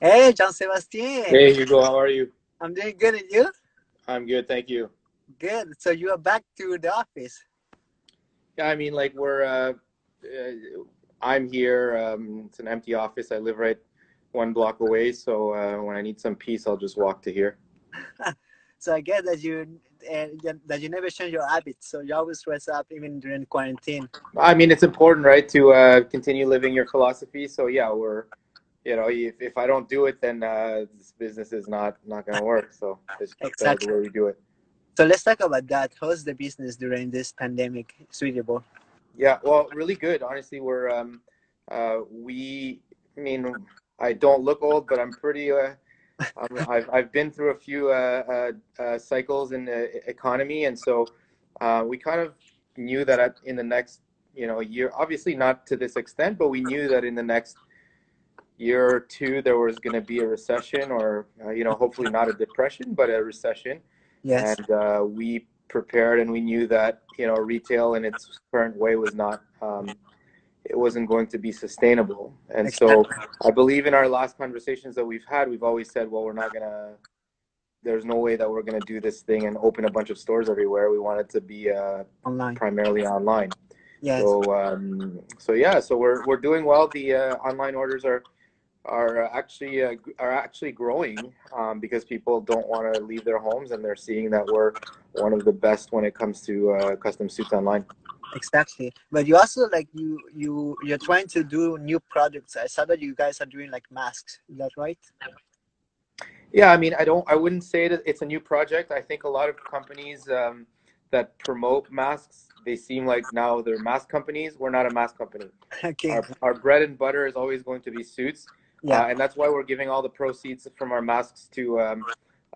Hey, Jean Sebastien. Hey, Hugo, how are you? I'm doing good, and you? I'm good, thank you. Good. So you are back to the office. Yeah, I mean, like we're, uh, uh, I'm here. Um, it's an empty office. I live right one block away, so uh, when I need some peace, I'll just walk to here. so I guess that you uh, that you never change your habits. So you always dress up even during quarantine. I mean, it's important, right, to uh, continue living your philosophy. So yeah, we're, you know, if, if I don't do it, then uh, this business is not not gonna work. So it's exactly the way we do it. So let's talk about that. How's the business during this pandemic, Suitable? Yeah, well, really good. Honestly, we're um, uh, we. I mean, I don't look old, but I'm pretty. Uh, um, I've I've been through a few uh, uh, uh cycles in the economy, and so uh, we kind of knew that in the next you know year, obviously not to this extent, but we knew that in the next year or two there was going to be a recession, or uh, you know, hopefully not a depression, but a recession. Yes. And we prepared, and we knew that you know retail in its current way was not. Um, it wasn't going to be sustainable. And so I believe in our last conversations that we've had, we've always said, well, we're not going to, there's no way that we're going to do this thing and open a bunch of stores everywhere. We want it to be uh, online. primarily online. Yes. So, um, so yeah, so we're, we're doing well. The uh, online orders are, are actually uh, are actually growing um, because people don't want to leave their homes and they're seeing that we're one of the best when it comes to uh, custom suits online. Exactly. But you also like you you you're trying to do new products. I saw that you guys are doing like masks. Is that right? Yeah i mean i don't i wouldn't say that it's a new project. I think a lot of companies um, that promote masks they seem like now they're mask companies. We're not a mask company. Okay. Our, our bread and butter is always going to be suits yeah. Uh, and that's why we're giving all the proceeds from our masks to um,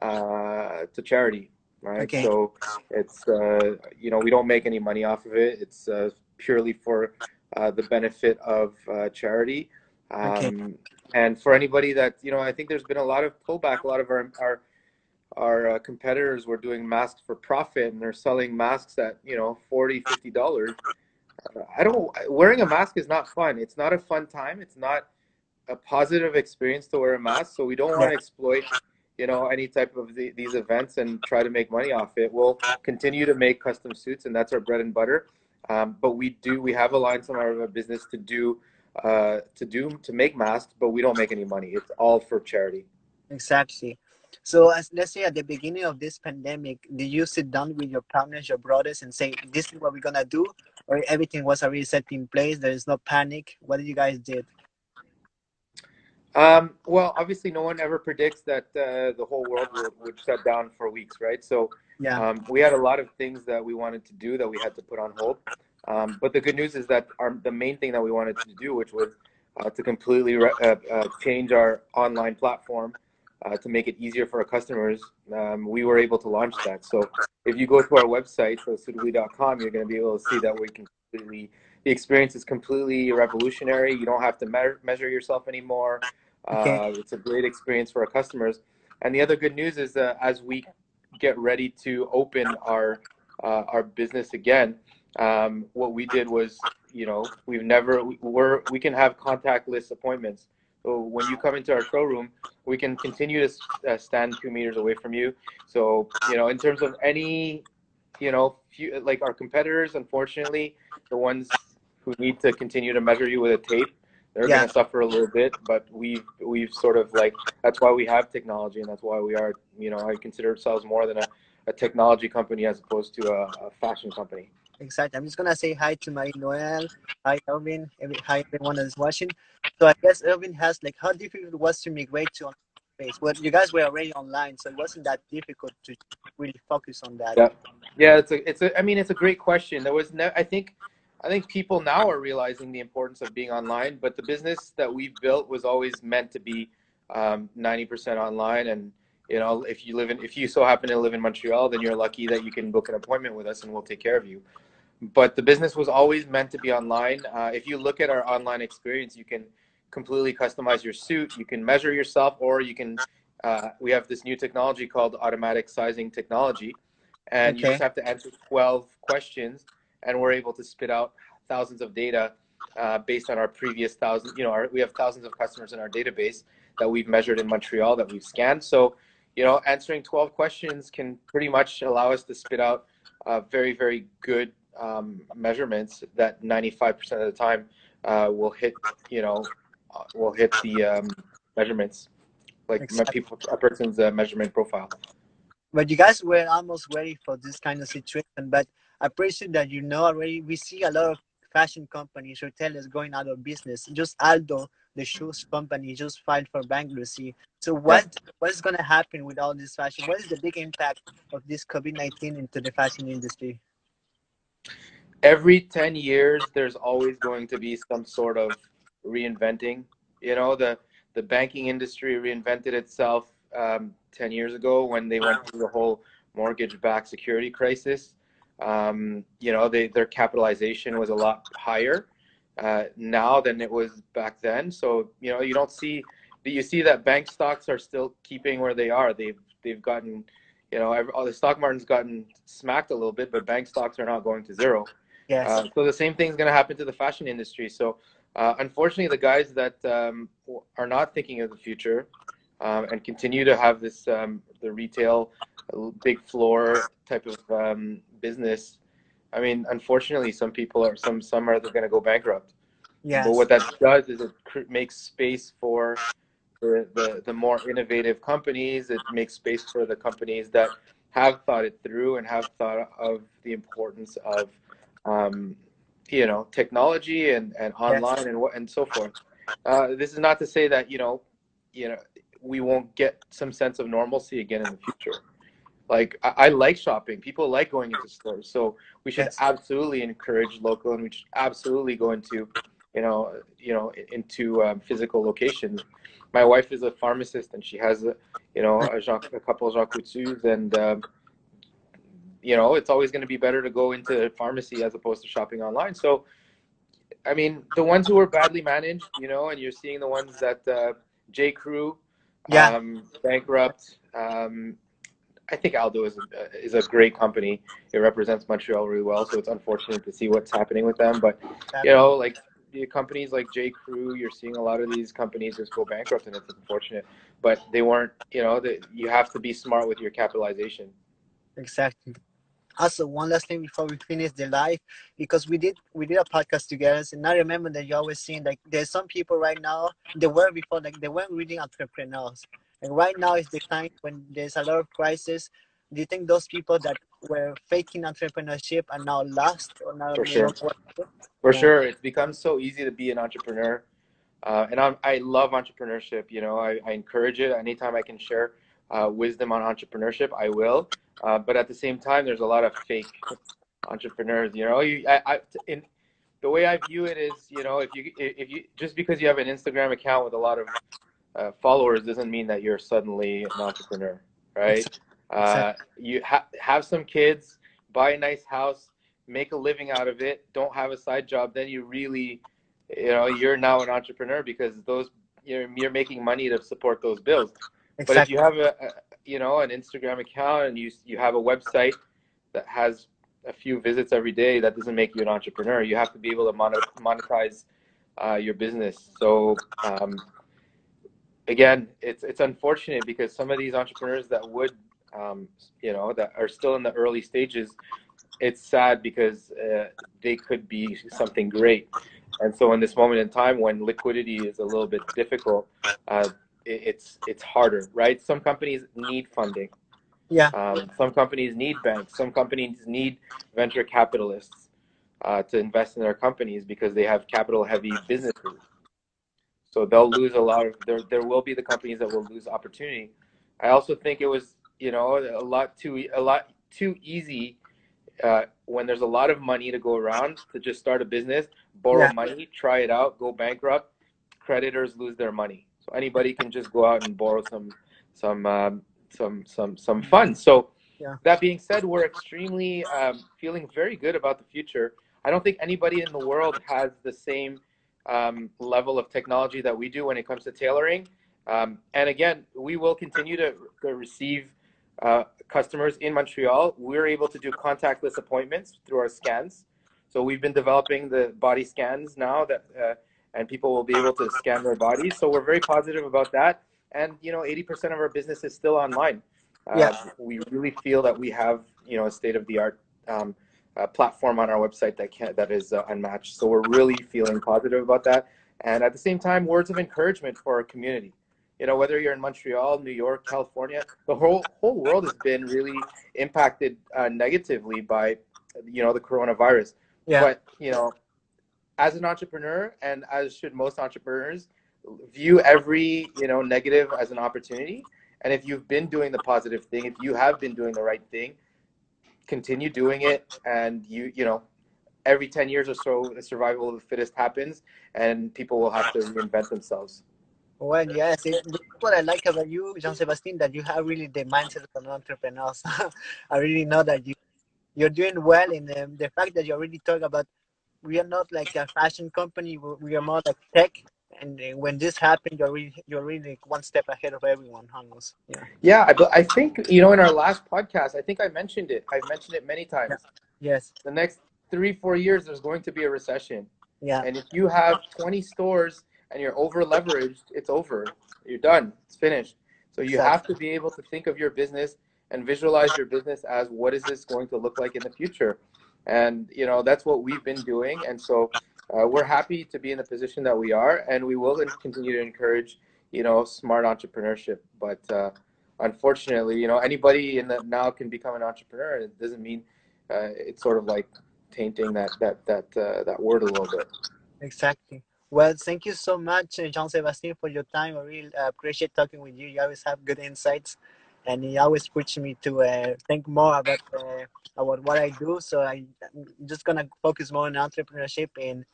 uh, to charity right? Okay. So it's uh, you know we don't make any money off of it. It's uh, purely for uh, the benefit of uh, charity. Um, okay. And for anybody that you know, I think there's been a lot of pullback. A lot of our our our uh, competitors were doing masks for profit, and they're selling masks at you know 40 50 dollars. I don't wearing a mask is not fun. It's not a fun time. It's not a positive experience to wear a mask. So we don't want to exploit you know any type of the, these events and try to make money off it. We'll continue to make custom suits, and that's our bread and butter. Um, but we do we have aligned some of our business to do uh, to do to make masks, but we don't make any money. It's all for charity. Exactly. So as let's say at the beginning of this pandemic, did you sit down with your partners, your brothers, and say this is what we're gonna do, or everything was already set in place? There is no panic. What did you guys did? Um, well, obviously, no one ever predicts that uh, the whole world would, would, shut down for weeks, right? So, yeah. Um, we had a lot of things that we wanted to do that we had to put on hold. Um, but the good news is that our, the main thing that we wanted to do, which was uh, to completely re- uh, uh change our online platform uh, to make it easier for our customers, um, we were able to launch that. So, if you go to our website, so suitable.com, you're going to be able to see that we can completely the experience is completely revolutionary. You don't have to me- measure yourself anymore. Okay. Uh, it's a great experience for our customers. And the other good news is that as we get ready to open our uh, our business again, um, what we did was, you know, we've never we're we can have contactless appointments. So when you come into our showroom, we can continue to uh, stand two meters away from you. So you know, in terms of any, you know, few, like our competitors, unfortunately, the ones who need to continue to measure you with a tape, they're yeah. going to suffer a little bit. But we've we've sort of like that's why we have technology, and that's why we are. You know, I consider ourselves more than a, a technology company as opposed to a, a fashion company. Exactly. I'm just gonna say hi to my Noel. Hi, Elvin. Every, hi, everyone that is watching. So I guess Elvin has like how difficult it was to migrate to space. Well, you guys were already online, so it wasn't that difficult to really focus on that. Yeah, yeah. It's a, it's a. I mean, it's a great question. There was no. I think I think people now are realizing the importance of being online, but the business that we've built was always meant to be um, 90% online. And, you know, if you live in, if you so happen to live in Montreal, then you're lucky that you can book an appointment with us and we'll take care of you. But the business was always meant to be online. Uh, if you look at our online experience, you can completely customize your suit. You can measure yourself, or you can. Uh, we have this new technology called automatic sizing technology, and okay. you just have to answer 12 questions and we're able to spit out thousands of data uh, based on our previous thousand. You know, our, we have thousands of customers in our database that we've measured in Montreal that we've scanned. So, you know, answering 12 questions can pretty much allow us to spit out uh, very, very good um, measurements that 95% of the time uh, will hit, you know, will hit the um, measurements, like exactly. people, a person's uh, measurement profile. But you guys were almost ready for this kind of situation. But I appreciate that you know already. We see a lot of fashion companies, retailers going out of business. Just Aldo, the shoes company, just filed for bankruptcy. So what what is going to happen with all this fashion? What is the big impact of this COVID nineteen into the fashion industry? Every ten years, there's always going to be some sort of reinventing. You know, the the banking industry reinvented itself um, ten years ago when they went through the whole mortgage-backed security crisis. Um, you know, they, their capitalization was a lot higher uh, now than it was back then. So you know, you don't see you see that bank stocks are still keeping where they are. They've they've gotten, you know, all the stock market's gotten smacked a little bit, but bank stocks are not going to zero. Yes. Uh, so the same thing's going to happen to the fashion industry. So uh, unfortunately, the guys that um, are not thinking of the future um, and continue to have this um, the retail big floor type of um, business I mean, unfortunately, some people are some some are going to go bankrupt. Yeah. But what that does is it makes space for the, the the more innovative companies. It makes space for the companies that have thought it through and have thought of the importance of, um, you know, technology and and online yes. and what and so forth. Uh, this is not to say that you know, you know, we won't get some sense of normalcy again in the future. Like I, I, like shopping. People like going into stores. So we should yes. absolutely encourage local, and we should absolutely go into, you know, you know, into um, physical locations. My wife is a pharmacist, and she has, a, you know, a, Jean, a couple of Jean Coutus, and um, you know, it's always going to be better to go into pharmacy as opposed to shopping online. So, I mean, the ones who are badly managed, you know, and you're seeing the ones that uh, J. Crew, yeah. um, bankrupt. Um, I think Aldo is a, is a great company. It represents Montreal really well, so it's unfortunate to see what's happening with them. But you know, like the companies like J. Crew, you're seeing a lot of these companies just go bankrupt, and it's unfortunate. But they weren't. You know, the, you have to be smart with your capitalization. Exactly. Also, one last thing before we finish the live, because we did we did a podcast together, and I remember that you always saying like there's some people right now they were before like they weren't reading entrepreneurs, and right now is the time when there's a lot of crisis. Do you think those people that were faking entrepreneurship are now lost or now for sure? For yeah. sure, it's become so easy to be an entrepreneur, uh, and I'm, i love entrepreneurship. You know, I, I, encourage it anytime I can share uh, wisdom on entrepreneurship. I will, uh, but at the same time, there's a lot of fake entrepreneurs. You know, you I, I in the way I view it is, you know, if you if you just because you have an Instagram account with a lot of uh, followers doesn't mean that you're suddenly an entrepreneur, right? Uh, you ha- have some kids, buy a nice house, make a living out of it. Don't have a side job, then you really, you know, you're now an entrepreneur because those you're you're making money to support those bills. Exactly. But if you have a, a you know an Instagram account and you you have a website that has a few visits every day, that doesn't make you an entrepreneur. You have to be able to monetize uh, your business. So um, again, it's it's unfortunate because some of these entrepreneurs that would, um, you know, that are still in the early stages, it's sad because uh, they could be something great. And so, in this moment in time when liquidity is a little bit difficult, uh, it's it's harder, right? Some companies need funding. Yeah. Um, some companies need banks. Some companies need venture capitalists uh, to invest in their companies because they have capital-heavy businesses. So they'll lose a lot of there. There will be the companies that will lose opportunity. I also think it was you know a lot too a lot too easy uh, when there's a lot of money to go around to just start a business, borrow yeah. money, try it out, go bankrupt. Creditors lose their money, so anybody can just go out and borrow some some um, some some some funds. So yeah. that being said, we're extremely um, feeling very good about the future. I don't think anybody in the world has the same um, level of technology that we do when it comes to tailoring. Um, and again, we will continue to, to receive uh, customers in Montreal. We're able to do contactless appointments through our scans. So we've been developing the body scans now that uh, and people will be able to scan their bodies. So we're very positive about that. And you know, 80% of our business is still online. Uh, Yeah. We really feel that we have you know a state of the art um, uh, platform on our website that can that is uh, unmatched. So we're really feeling positive about that. And at the same time, words of encouragement for our community. You know, whether you're in Montreal, New York, California, the whole whole world has been really impacted uh, negatively by you know the coronavirus. Yeah. But you know, as an entrepreneur, and as should most entrepreneurs, view every you know negative as an opportunity. And if you've been doing the positive thing, if you have been doing the right thing, continue doing it. And you you know, every ten years or so, the survival of the fittest happens, and people will have to reinvent themselves. Well, yes, it, what I like about you, Jean Sebastien, that you have really the mindset of an entrepreneur. So I really know that you you're doing well in um, the fact that you already talk about. We are not like a fashion company. we- are more like tech. And uh, when this happened, you're really you're really like one step ahead of everyone, almost. Yeah. Yeah, I, but I think you know in our last podcast, I think I mentioned it. I've mentioned it many times. Yes. The next three four years, there's going to be a recession. Yeah. And if you have 20 stores and you're over leveraged, it's over. You're done. It's finished. So you have to be able to think of your business and visualize your business as what is this going to look like in the future. And you know that's what we've been doing. And so uh, we're happy to be in the position that we are, and we will continue to encourage you know smart entrepreneurship. But uh, unfortunately, you know anybody in the now can become an entrepreneur. It doesn't mean uh, it's sort of like tainting that that that uh, that word a little bit. Exactly. Well, thank you so much, uh, Jean Sebastien, for your time. I really uh, appreciate talking with you. You always have good insights, and he always push me to uh, think more about uh, about what I do. So I, I'm just gonna focus more on entrepreneurship and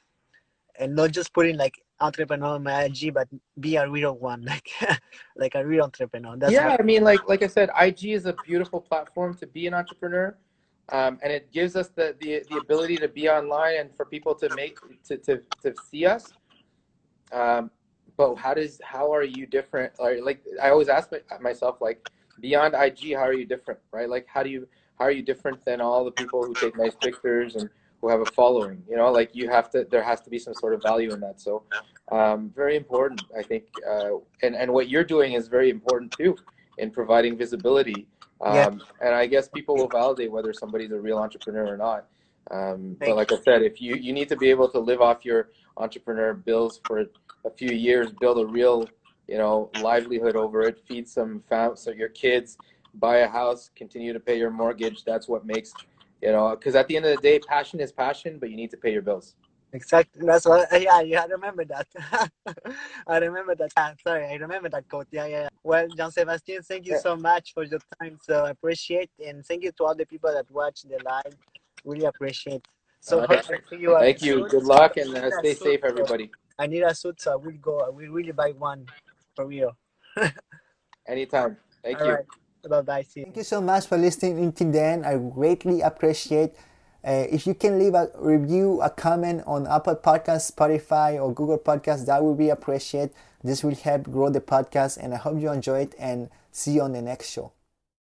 and not just putting like entrepreneur on my IG, but be a real one, like like a real entrepreneur. That's yeah, I mean, like like I said, IG is a beautiful platform to be an entrepreneur, um, and it gives us the, the the ability to be online and for people to make to to, to see us. Um, but how does how are you different? Or like I always ask myself, like beyond IG, how are you different? Right? Like how do you how are you different than all the people who take nice pictures and who have a following? You know, like you have to there has to be some sort of value in that. So um, very important, I think. Uh, and and what you're doing is very important too in providing visibility. Um, Yeah. And I guess people will validate whether somebody's a real entrepreneur or not. Um, but like I said, if you, you need to be able to live off your entrepreneur bills for a few years, build a real, you know, livelihood over it, feed some fam- so your kids, buy a house, continue to pay your mortgage. That's what makes, you know, because at the end of the day, passion is passion, but you need to pay your bills. Exactly. That's what. Yeah, yeah. I remember that. I remember that. Ah, sorry, I remember that quote. Yeah, yeah. yeah. Well, Jean Sebastien, thank you Yeah. so much for your time. So I appreciate, and thank you to all the people that watch the live. Really appreciate. So hope see you. Thank you. soon. Good luck and uh, stay safe, everybody. I need a suit, so I will go. I will really buy one for real. Anytime. Thank All you. right. Bye bye. See you. Thank you so much for listening until then. I greatly appreciate uh, if you can leave a review, a comment on Apple Podcasts, Spotify, or Google Podcasts. That would be appreciated. This will help grow the podcast, and I hope you enjoy it. And see you on the next show.